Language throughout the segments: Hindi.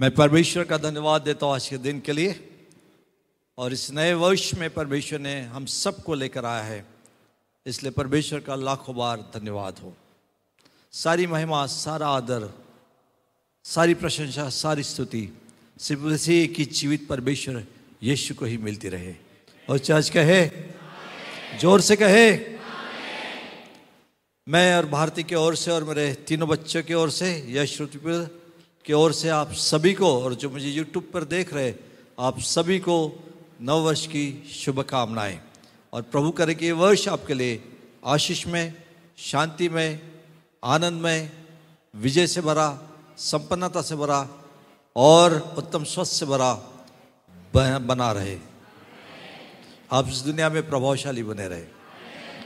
मैं परमेश्वर का धन्यवाद देता हूँ आज के दिन के लिए। और इस नए वर्ष में परमेश्वर ने हम सबको लेकर आया है। इसलिए परमेश्वर का लाखों बार धन्यवाद हो। सारी महिमा, सारा आदर, सारी प्रशंसा, सारी स्तुति सिर्फ़ उसी की जीवित परमेश्वर यीशु को ही मिलती रहे। और चर्च कहे, ज़ोर से कहे, मैं और भारती की ओर से और मेरे तीनों बच्चों की ओर से श्रुतिपुर की ओर से आप सभी को और जो मुझे यूट्यूब पर देख रहे आप सभी को नव वर्ष की शुभकामनाएँ। और प्रभु करे कि ये वर्ष आपके लिए आशीष में शांति में आनंद में विजय से भरा संपन्नता से भरा और उत्तम स्वस्थ से भरा बना रहे। आप इस दुनिया में प्रभावशाली बने रहे।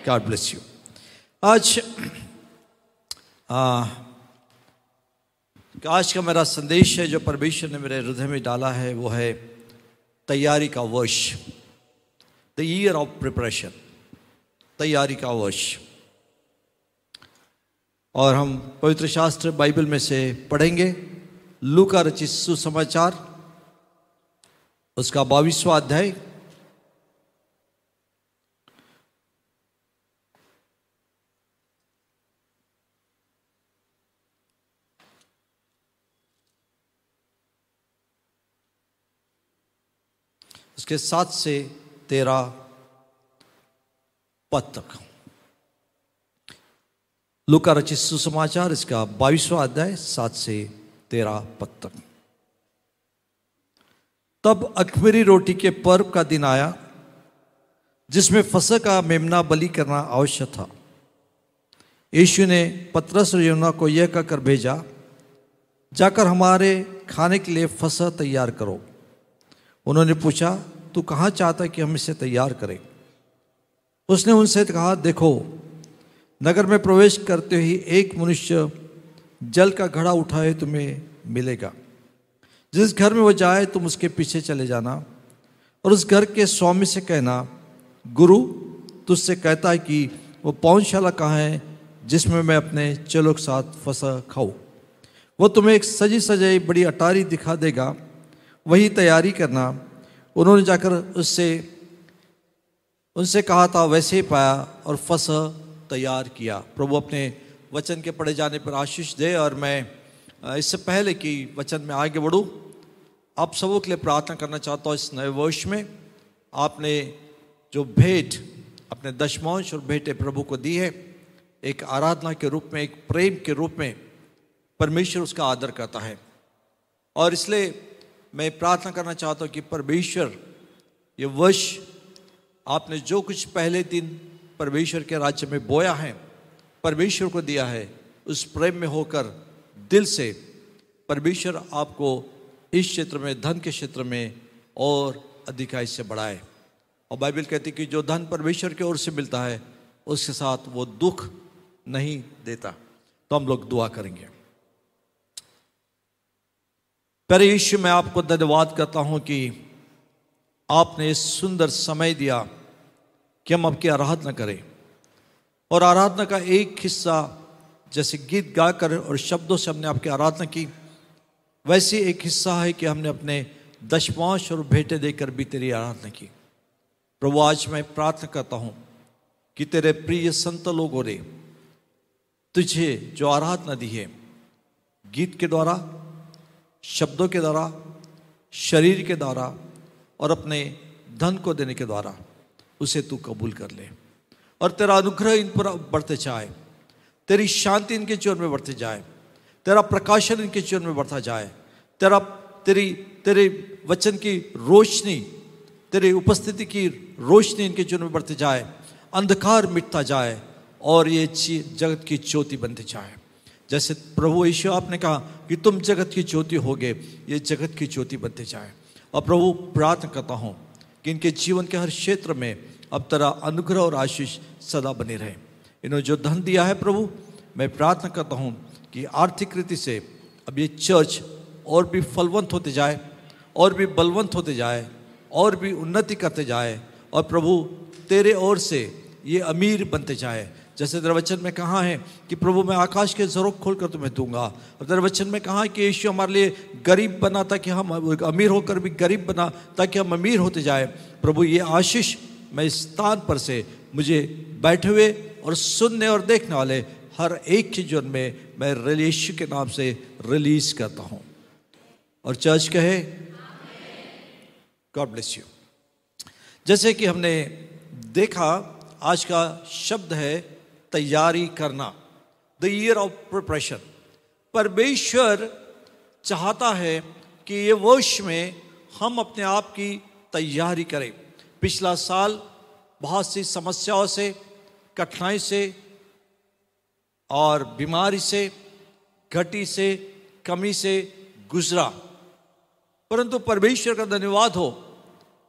गॉड ब्लेस यू आज आ, आज का मेरा संदेश है, जो परमेश्वर ने मेरे हृदय में डाला है, वो है तैयारी का वर्ष। द ईयर ऑफ़ प्रिपरेशन तैयारी का वर्ष। और हम पवित्र शास्त्र बाइबल में से पढ़ेंगे। लू का रचित सुसमाचार, उसका बाईसवा अध्याय। उसके सात से तेरह पद तक लुका रचित सुसमाचार, इसका बाईसवा अध्याय, सात से तेरह पद तक। तब अखमेरी रोटी के पर्व का दिन आया, जिसमें फ़सल का मेमना बलि करना आवश्यक था। यीशु ने पत्रस योना को यह कहकर भेजा, जाकर हमारे खाने के लिए फ़सल तैयार करो। उन्होंने पूछा, तू कहाँ चाहता कि हम इसे तैयार करें? उसने उनसे कहा, देखो, नगर में प्रवेश करते ही एक मनुष्य जल का घड़ा उठाए तुम्हें मिलेगा। जिस घर में वो जाए, तुम उसके पीछे चले जाना और उस घर के स्वामी से कहना, गुरु, तुझसे कहता है कि वो पौनशाला कहाँ है जिसमें मैं अपने चलो के साथ फंसा खाऊँ? वो तुम्हें एक सजी सजाई बड़ी अटारी दिखा देगा वही तैयारी करना। उन्होंने जाकर उससे, उनसे कहा, था वैसे ही पाया और फस तैयार किया। प्रभु अपने वचन के पढ़े जाने पर आशीष दे और मैं इससे पहले कि वचन में आगे बढ़ूँ, आप सबों के लिए प्रार्थना करना चाहता हूँ इस नए वर्ष में। आपने जो भेंट, अपने दशमांश और भेंटे प्रभु को दी है, एक आराधना के रूप में, एक प्रेम के रूप में परमेश्वर उसका आदर करता है। और इसलिए मैं प्रार्थना करना चाहता हूँ कि परमेश्वर, ये वर्ष आपने जो कुछ पहले दिन परमेश्वर के राज्य में बोया है, परमेश्वर को दिया है, उस प्रेम में होकर दिल से परमेश्वर आपको इस क्षेत्र में, धन के क्षेत्र में और अधिकाई से बढ़ाए। और बाइबल कहती कि जो धन परमेश्वर की ओर से मिलता है, उसके साथ वो दुख नहीं देता। तो हम लोग दुआ करेंगे। प्यारे यीशु, मैं आपको धन्यवाद करता हूँ कि आपने सुंदर समय दिया कि हम आपकी आराधना करें। और आराधना का एक हिस्सा, जैसे गीत गाकर और शब्दों से हमने आपकी आराधना की, वैसे एक हिस्सा है कि हमने अपने दशमांश और भेंटे देकर भी तेरी आराधना की। प्रभु, आज मैं प्रार्थना करता हूँ कि तेरे प्रिय संत लोगों ने तुझे जो आराधना दी है, गीत के द्वारा शब्दों के द्वारा, शरीर के द्वारा और अपने धन को देने के द्वारा उसे तू कबूल कर ले। और तेरा अनुग्रह इन पर बढ़ते जाए। तेरी शांति इनके जीवन में बढ़ते जाए। तेरा प्रकाशन इनके जीवन में बढ़ता जाए। तेरा, तेरी, तेरे वचन की रोशनी, तेरी उपस्थिति की रोशनी इनके जीवन में बढ़ते जाए। अंधकार मिटता जाए और ये जगत की ज्योति बनती जाए। जैसे प्रभु यीशु आपने कहा कि तुम जगत की ज्योति होगे, ये जगत की ज्योति बनते जाए। और प्रभु, प्रार्थना करता हूँ कि इनके जीवन के हर क्षेत्र में अब तेरा अनुग्रह और आशीष सदा बने रहे। इन्होंने जो धन दिया है प्रभु, मैं प्रार्थना करता हूँ कि आर्थिक रीति से अब ये चर्च और भी फलवंत होते जाए, और भी बलवंत होते जाए, और भी उन्नति करते जाए, और प्रभु, तेरे ओर से ये अमीर बनते जाए। जैसे तेरे वचन में कहा है कि प्रभु, मैं आकाश के ज़रूर खोल कर तुम्हें दूँगा। और तेरे वचन में कहा है कि यीशु हमारे लिए गरीब बना, ताकि हम अमीर होकर भी गरीब बना, ताकि हम अमीर होते जाए। प्रभु, ये आशीष मैं इस स्थान पर से मुझे बैठे हुए और सुनने और देखने वाले हर एक के जीवन में मैं यीशु के नाम से रिलीज़ करता हूँ। और चर्च कहे गॉड ब्लेस यू जैसे कि हमने देखा, आज का शब्द है तैयारी करना द ईयर ऑफ़ प्रिपरेशन परमेश्वर चाहता है कि ये वर्ष में हम अपने आप की तैयारी करें। पिछला साल बहुत सी समस्याओं से, कठिनाई से और बीमारी से, घटी से, कमी से गुजरा। परंतु परमेश्वर का धन्यवाद हो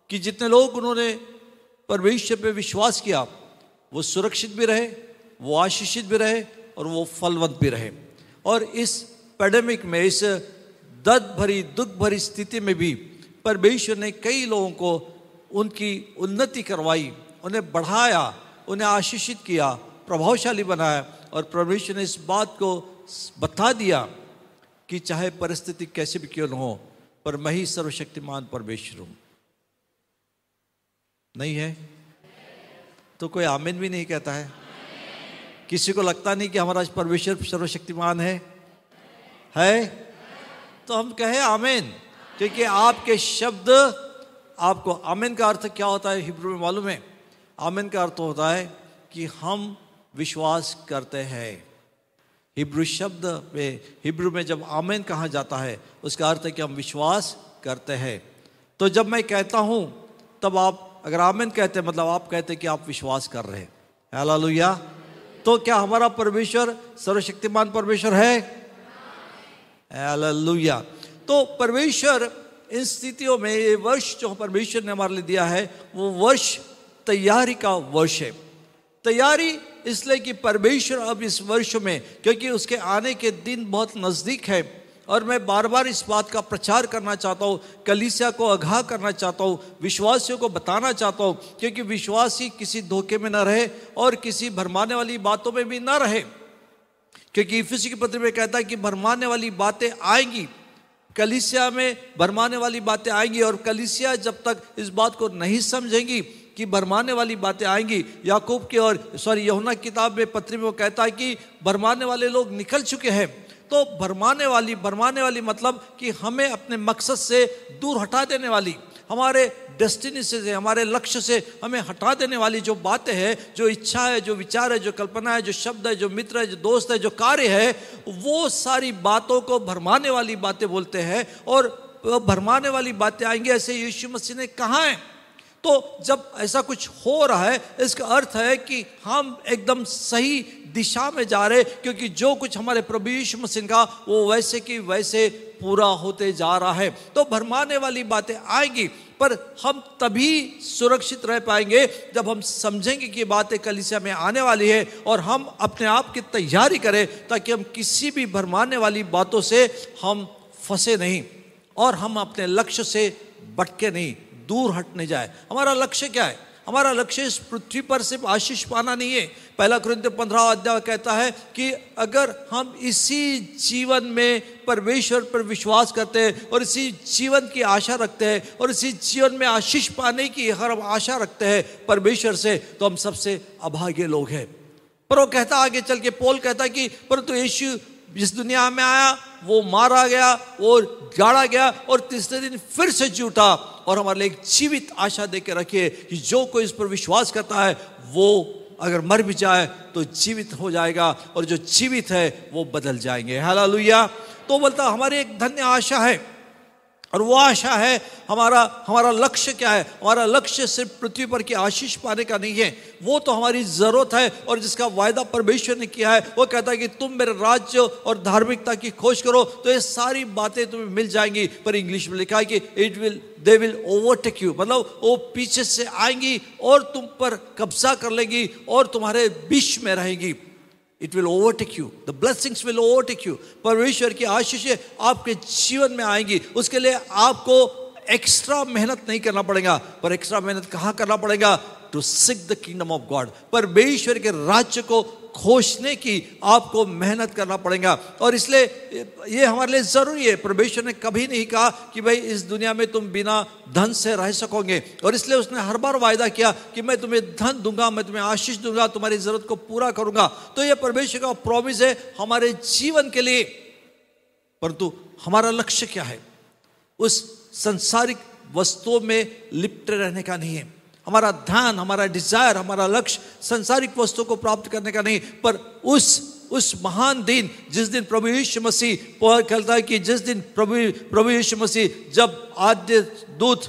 कि जितने लोग उन्होंने परमेश्वर पे विश्वास किया, वो सुरक्षित भी रहे वो आशीषित भी रहे और वो फलवंत भी रहे। और इस पैडेमिक में, इस दर्द भरी, दुख भरी स्थिति में भी परमेश्वर ने कई लोगों को उनकी उन्नति करवाई, उन्हें बढ़ाया, उन्हें आशीषित किया, प्रभावशाली बनाया और परमेश्वर ने इस बात को बता दिया कि चाहे परिस्थिति कैसे भी क्यों न हो, पर मैं ही सर्वशक्तिमान परमेश्वर हूँ। नहीं है? तो कोई आमिन भी नहीं कहता है? किसी को लगता नहीं कि हमारा परमेश्वर सर्वशक्तिमान है? है? तो हम कहे आमेन, क्योंकि आपके शब्द, आपको आमिन का अर्थ क्या होता है हिब्रू में मालूम है? आमिन का अर्थ होता है कि हम विश्वास करते हैं। हिब्रू शब्द में, हिब्रू में जब आमेन कहा जाता है, उसका अर्थ है कि हम विश्वास करते हैं। तो जब मैं कहता हूँ, तब आप, अगर आमेन कहते हैं मतलब आप कहते हैं कि आप विश्वास कर रहे हैं। हालेलुया। तो क्या हमारा परमेश्वर सर्वशक्तिमान परमेश्वर है? लुया तो परमेश्वर इन स्थितियों में, ये वर्ष जो परमेश्वर ने हमारे लिए दिया है, वो वर्ष तैयारी का वर्ष है। तैयारी इसलिए कि परमेश्वर अब इस वर्ष में, क्योंकि उसके आने के दिन बहुत नज़दीक है। और मैं बार बार इस बात का प्रचार करना चाहता हूँ, कलिसिया को आगाह करना चाहता हूँ, विश्वासियों को बताना चाहता हूँ, क्योंकि विश्वासी किसी धोखे में न रहे और किसी भरमाने वाली बातों में भी न रहे। क्योंकि इफिसी की पत्र में कहता है कि भरमाने वाली बातें आएँगी, कलिसिया में भरमाने वाली बातें आएँगी और कलिसिया जब तक इस बात को नहीं समझेंगी कि भरमाने वाली बातें आएँगी, याकूब के और, सॉरी, यहुना किताब में पत्री में वो कहता है कि भरमाने वाले लोग निकल चुके हैं। तो भरमाने वाली भरमाने वाली मतलब कि हमें अपने मकसद से दूर हटा देने वाली, हमारे डेस्टिनी से, हमारे लक्ष्य से हमें हटा देने वाली जो बातें हैं, जो इच्छा है, जो विचार है, जो कल्पना है, जो शब्द है, जो मित्र है, जो दोस्त है, जो कार्य है, वो सारी बातों को भरमाने वाली बातें बोलते हैं और भरमाने वाली बातें आएँगी ऐसे यीशु मसीह ने कहा है। तो जब ऐसा कुछ हो रहा है, इसका अर्थ है कि हम एकदम सही दिशा में जा रहे क्योंकि जो कुछ हमारे प्रभु यीशु मसीह का, वो वैसे कि वैसे पूरा होते जा रहा है। तो भरमाने वाली बातें आएँगी, पर हम तभी सुरक्षित रह पाएँगे जब हम समझेंगे कि बातें कलिसिया में आने वाली है और हम अपने आप की तैयारी करें, ताकि हम किसी भी भरमाने वाली बातों से हम फंसे नहीं और हम अपने लक्ष्य से भटके नहीं। दूर हटने जाए। हमारा लक्ष्य क्या है? हमारा लक्ष्य इस पृथ्वी पर सिर्फ़ आशीष पाना नहीं है। पहला कृत्य पंद्रह अध्याय कहता है कि अगर हम इसी जीवन में परमेश्वर पर विश्वास करते हैं और इसी जीवन की आशा रखते हैं और इसी जीवन में आशीष पाने की हर हम आशा रखते हैं परमेश्वर से तो हम सबसे अभागे लोग हैं। पर वो कहता आगे चल के, पोल कहता कि, परंतु तो यीशु जिस दुनिया में आया, वो मारा गया वो गाड़ा गया और तीसरे दिन फिर से जूटा और हमारे लिए एक जीवित आशा दे के रखिए कि जो कोई इस पर विश्वास करता है, वो अगर मर भी जाए तो जीवित हो जाएगा और जो जीवित है, वो बदल जाएँगे। हाला तो बोलता, हमारी एक धन्य आशा है। और वो आशा है, हमारा हमारा लक्ष्य क्या है? हमारा लक्ष्य सिर्फ़ पृथ्वी पर की आशीष पाने का नहीं है। वो तो हमारी ज़रूरत है और जिसका वायदा परमेश्वर ने किया है, वो कहता है कि तुम मेरे राज्य और धार्मिकता की खोज करो तो ये सारी बातें तुम्हें मिल जाएँगी। पर इंग्लिश में लिखा है कि it will they will overtake you मतलब वो पीछे से आएँगी और तुम पर कब्जा कर लेंगी और तुम्हारे बीच में रहेंगी। It will overtake you the blessings will overtake you परमेश्वर की आशीष आपके जीवन में आएँगी। उसके लिए आपको एक्स्ट्रा मेहनत नहीं करना पड़ेगा। पर एक्स्ट्रा मेहनत कहाँ करना पड़ेगा? To seek the kingdom of God परमेश्वर के राज्य को खोजने की आपको मेहनत करना पड़ेगा। और इसलिए ये हमारे लिए ज़रूरी है। परमेश्वर ने कभी नहीं कहा कि भाई इस दुनिया में तुम बिना धन से रह सकोगे। और इसलिए उसने हर बार वायदा किया कि मैं तुम्हें धन दूँगा, मैं तुम्हें आशीष दूँगा, तुम्हारी ज़रूरत को पूरा करूँगा। तो ये परमेश्वर का प्रॉमिस है हमारे जीवन के लिए। परंतु हमारा लक्ष्य क्या है? उस संसारिक वस्तुओं में लिप्ट रहने का नहीं है। हमारा ध्यान, हमारा डिज़ायर हमारा लक्ष्य संसारिक वस्तुओं को प्राप्त करने का नहीं, पर उस उस महान दिन, जिस दिन प्रभु यीशु मसीह कहता है कि जिस दिन प्रभु प्रभु यीशु मसीह जब आद्य दूत,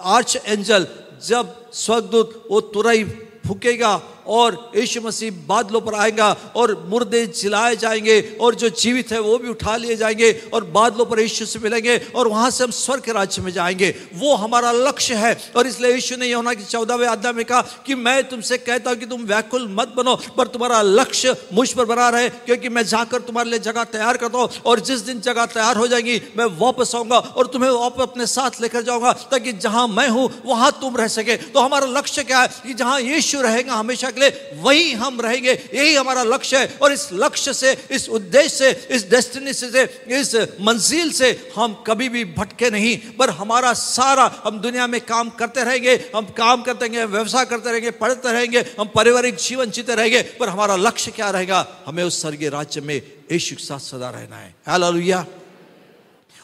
आर्च एंजल जब स्वर्गदूत वो तुरई फूकेगा और यीशु मसीह बादलों पर आएगा और मुर्दे जिलाए जाएँगे और जो जीवित है वो भी उठा लिए जाएँगे और बादलों पर यीशु से मिलेंगे और वहाँ से हम स्वर्ग के राज्य में जाएँगे। वो हमारा लक्ष्य है और इसलिए यीशु ने यमुना की चौदहवें अध्याय में कहा कि मैं तुमसे कहता हूँ कि तुम व्याकुल मत बनो, पर तुम्हारा लक्ष्य मुझ पर बना रहे, क्योंकि मैं जाकर तुम्हारे लिए जगह तैयार करता हूँ और जिस दिन जगह तैयार हो जाएगी, मैं वापस आऊँगा और तुम्हें वापस अपने साथ लेकर जाऊँगा, ताकि जहाँ मैं हूँ, वहाँ तुम रह सके। तो हमारा लक्ष्य क्या है कि जहाँ यीशु रहेगा, हमेशा लिए वही हम रहेंगे। यही हमारा लक्ष्य है और इस लक्ष्य से, इस उद्देश्य से, इस डेस्टिनी से इस मंजिल से हम कभी भी भटके नहीं। पर हमारा सारा, हम दुनिया में काम करते रहेंगे। हम काम करते रहेंगे, व्यवसाय करते रहेंगे, पढ़ते रहेंगे, हम पारिवारिक जीवन जीते रहेंगे। पर हमारा लक्ष्य क्या रहेगा? हमें उस स्वर्गीय राज्य में यीशु के साथ सदा रहना है। हालेलुया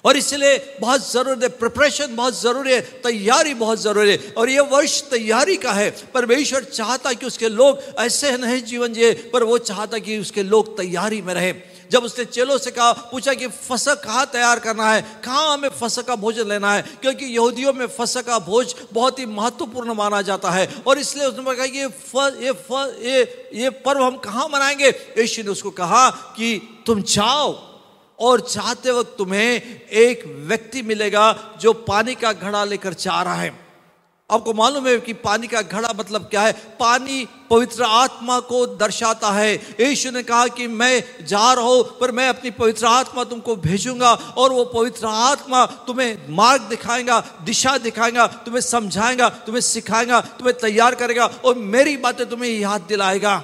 और इसलिए बहुत ज़रूरी है प्रिपरेशन बहुत ज़रूरी है तैयारी बहुत ज़रूरी है। और ये वर्ष तैयारी का है। परमेश्वर चाहता कि उसके लोग ऐसे नहीं जीवन जिए पर वो चाहता कि उसके लोग तैयारी में रहे। जब उसने चेलों से कहा पूछा कि फसक कहाँ तैयार करना है? कहाँ हमें फसक का भोजन लेना है? क्योंकि यहूदियों में फसक का भोज बहुत ही महत्वपूर्ण माना जाता है। और इसलिए उसने कहा कि ये फ, ये फ, ये ये पर्व हम कहाँ मनाएँगे? यीशु ने उसको कहा कि तुम जाओ। और चाहते वक्त तुम्हें एक व्यक्ति मिलेगा जो पानी का घड़ा लेकर चाह रहा है। आपको मालूम है कि पानी का घड़ा मतलब क्या है? पानी पवित्र आत्मा को दर्शाता है। यीशु ने कहा कि मैं जा रहा हूँ, पर मैं अपनी पवित्र आत्मा तुमको भेजूँगा और वो पवित्र आत्मा तुम्हें मार्ग दिखाएगा, दिशा दिखाएगा, तुम्हें समझाएगा, तुम्हें सिखाएगा, तुम्हें तैयार करेगा और मेरी बातें तुम्हें याद दिलाएगा।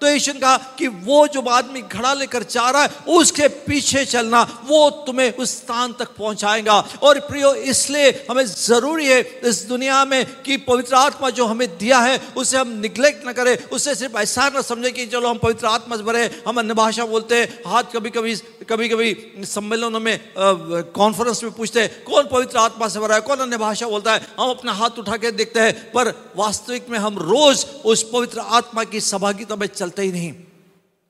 तो यीशु ने कहा कि वो जो आदमी घड़ा लेकर जा रहा है, उसके पीछे चलना, वो तुम्हें उस स्थान तक पहुंचाएगा। और प्रियो, इसलिए हमें ज़रूरी है इस दुनिया में कि पवित्र आत्मा जो हमें दिया है, उसे हम निग्लेक्ट ना करें, उसे सिर्फ़ ऐसा ना समझे कि चलो हम पवित्र आत्मा से भरे हम अन्य भाषा बोलते हैं, हाथ कभी कभी कभी कभी सम्मेलनों में कॉन्फ्रेंस में पूछते हैं, कौन पवित्र आत्मा से भरा है, कौन अन्य भाषा बोलता है, हम अपना हाथ उठा के देखते हैं, पर वास्तविक में हम रोज उस पवित्र आत्मा की सहभागिता में ही नहीं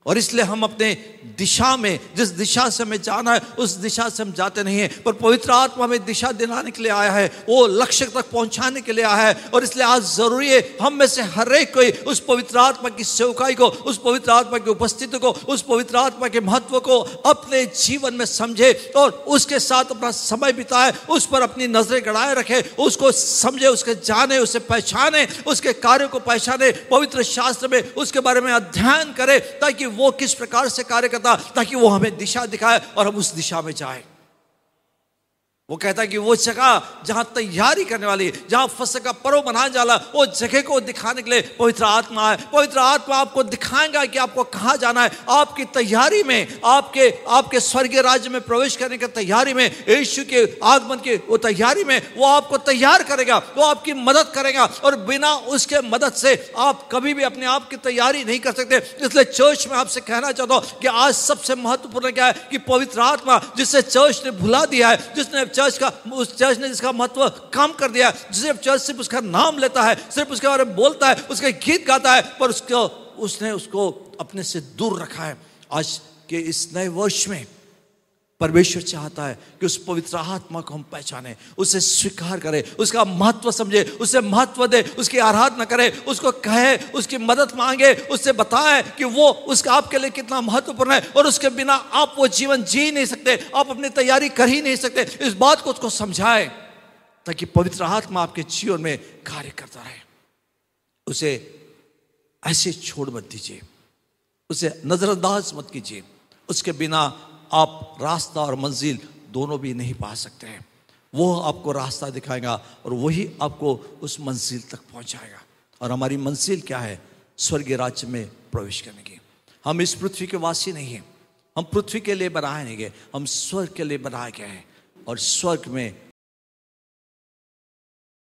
और इसलिए हम अपने दिशा में, जिस दिशा से हमें जाना है, उस दिशा से हम जाते नहीं हैं। पर पवित्र आत्मा हमें दिशा दिलाने के लिए आया है, वो लक्ष्य तक पहुँचाने के लिए आया है। और इसलिए आज ज़रूरी है, हम में से हर एक कोई उस पवित्र आत्मा की सेवकाई को, उस पवित्र आत्मा की उपस्थिति को, उस पवित्र आत्मा के महत्व को अपने जीवन में समझे और उसके साथ अपना समय बिताए, उस पर अपनी नज़रें गड़ाए रखे, उसको समझे, उसके जाने, उसे पहचाने, उसके कार्यों को पहचाने, पवित्र शास्त्र में उसके बारे में अध्ययन करे, ताकि वो किस प्रकार से कार्य करता ताकि वो हमें दिशा दिखाए और हम उस दिशा में जाए। वो कहता है कि वो जगह जहाँ तैयारी करने वाली, जहाँ फ़सल का पर्व बनाने जाला, वो जगह को दिखाने के लिए पवित्र आत्मा है। पवित्र आत्मा आपको दिखाएगा कि आपको कहाँ जाना है। आपकी तैयारी में, आपके आपके स्वर्गीय राज्य में प्रवेश करने की तैयारी में, यीशु के आगमन की वो तैयारी में वो आपको तैयार करेगा, वो आपकी मदद करेगा और बिना उसके मदद से आप कभी भी अपने आप की तैयारी नहीं कर सकते। इसलिए चर्च में आपसे कहना चाहता हूँ कि आज सबसे महत्वपूर्ण क्या है कि पवित्र आत्मा जिससे चर्च ने भुला दिया है, जिसने चर्च का, उस चर्च ने जिसका महत्व कम कर दिया सिर्फ़ चर्च सिर्फ़ उसका नाम लेता है, सिर्फ़ उसके बारे में बोलता है, उसके गीत गाता है, पर उसको, उसने उसको अपने से दूर रखा है। आज के इस नए वर्ष में परमेश्वर चाहता है कि उस पवित्र आत्मा को हम पहचाने, उसे स्वीकार करें, उसका महत्व समझे, उसे महत्व दे, उसकी आराधना करें, उसको कहे, उसकी मदद मांगे, उससे बताएँ कि वो उसका आपके लिए कितना महत्वपूर्ण है और उसके बिना आप वो जीवन जी नहीं सकते, आप अपनी तैयारी कर ही नहीं सकते। इस बात को उसको समझाए ताकि पवित्र आत्मा आपके जीवन में कार्य करता रहे। उसे ऐसे छोड़ मत दीजिए, उसे नजरअंदाज मत कीजिए, उसके बिना आप रास्ता और मंजिल दोनों भी नहीं पा सकते हैं। वो आपको रास्ता दिखाएगा और वही आपको उस मंजिल तक पहुंचाएगा। और हमारी मंजिल क्या है? स्वर्गीय राज्य में प्रवेश करने की। हम इस पृथ्वी के वासी नहीं हैं। हम पृथ्वी के लिए बनाए नहीं गए। हम स्वर्ग के लिए बनाए गए हैं। और स्वर्ग में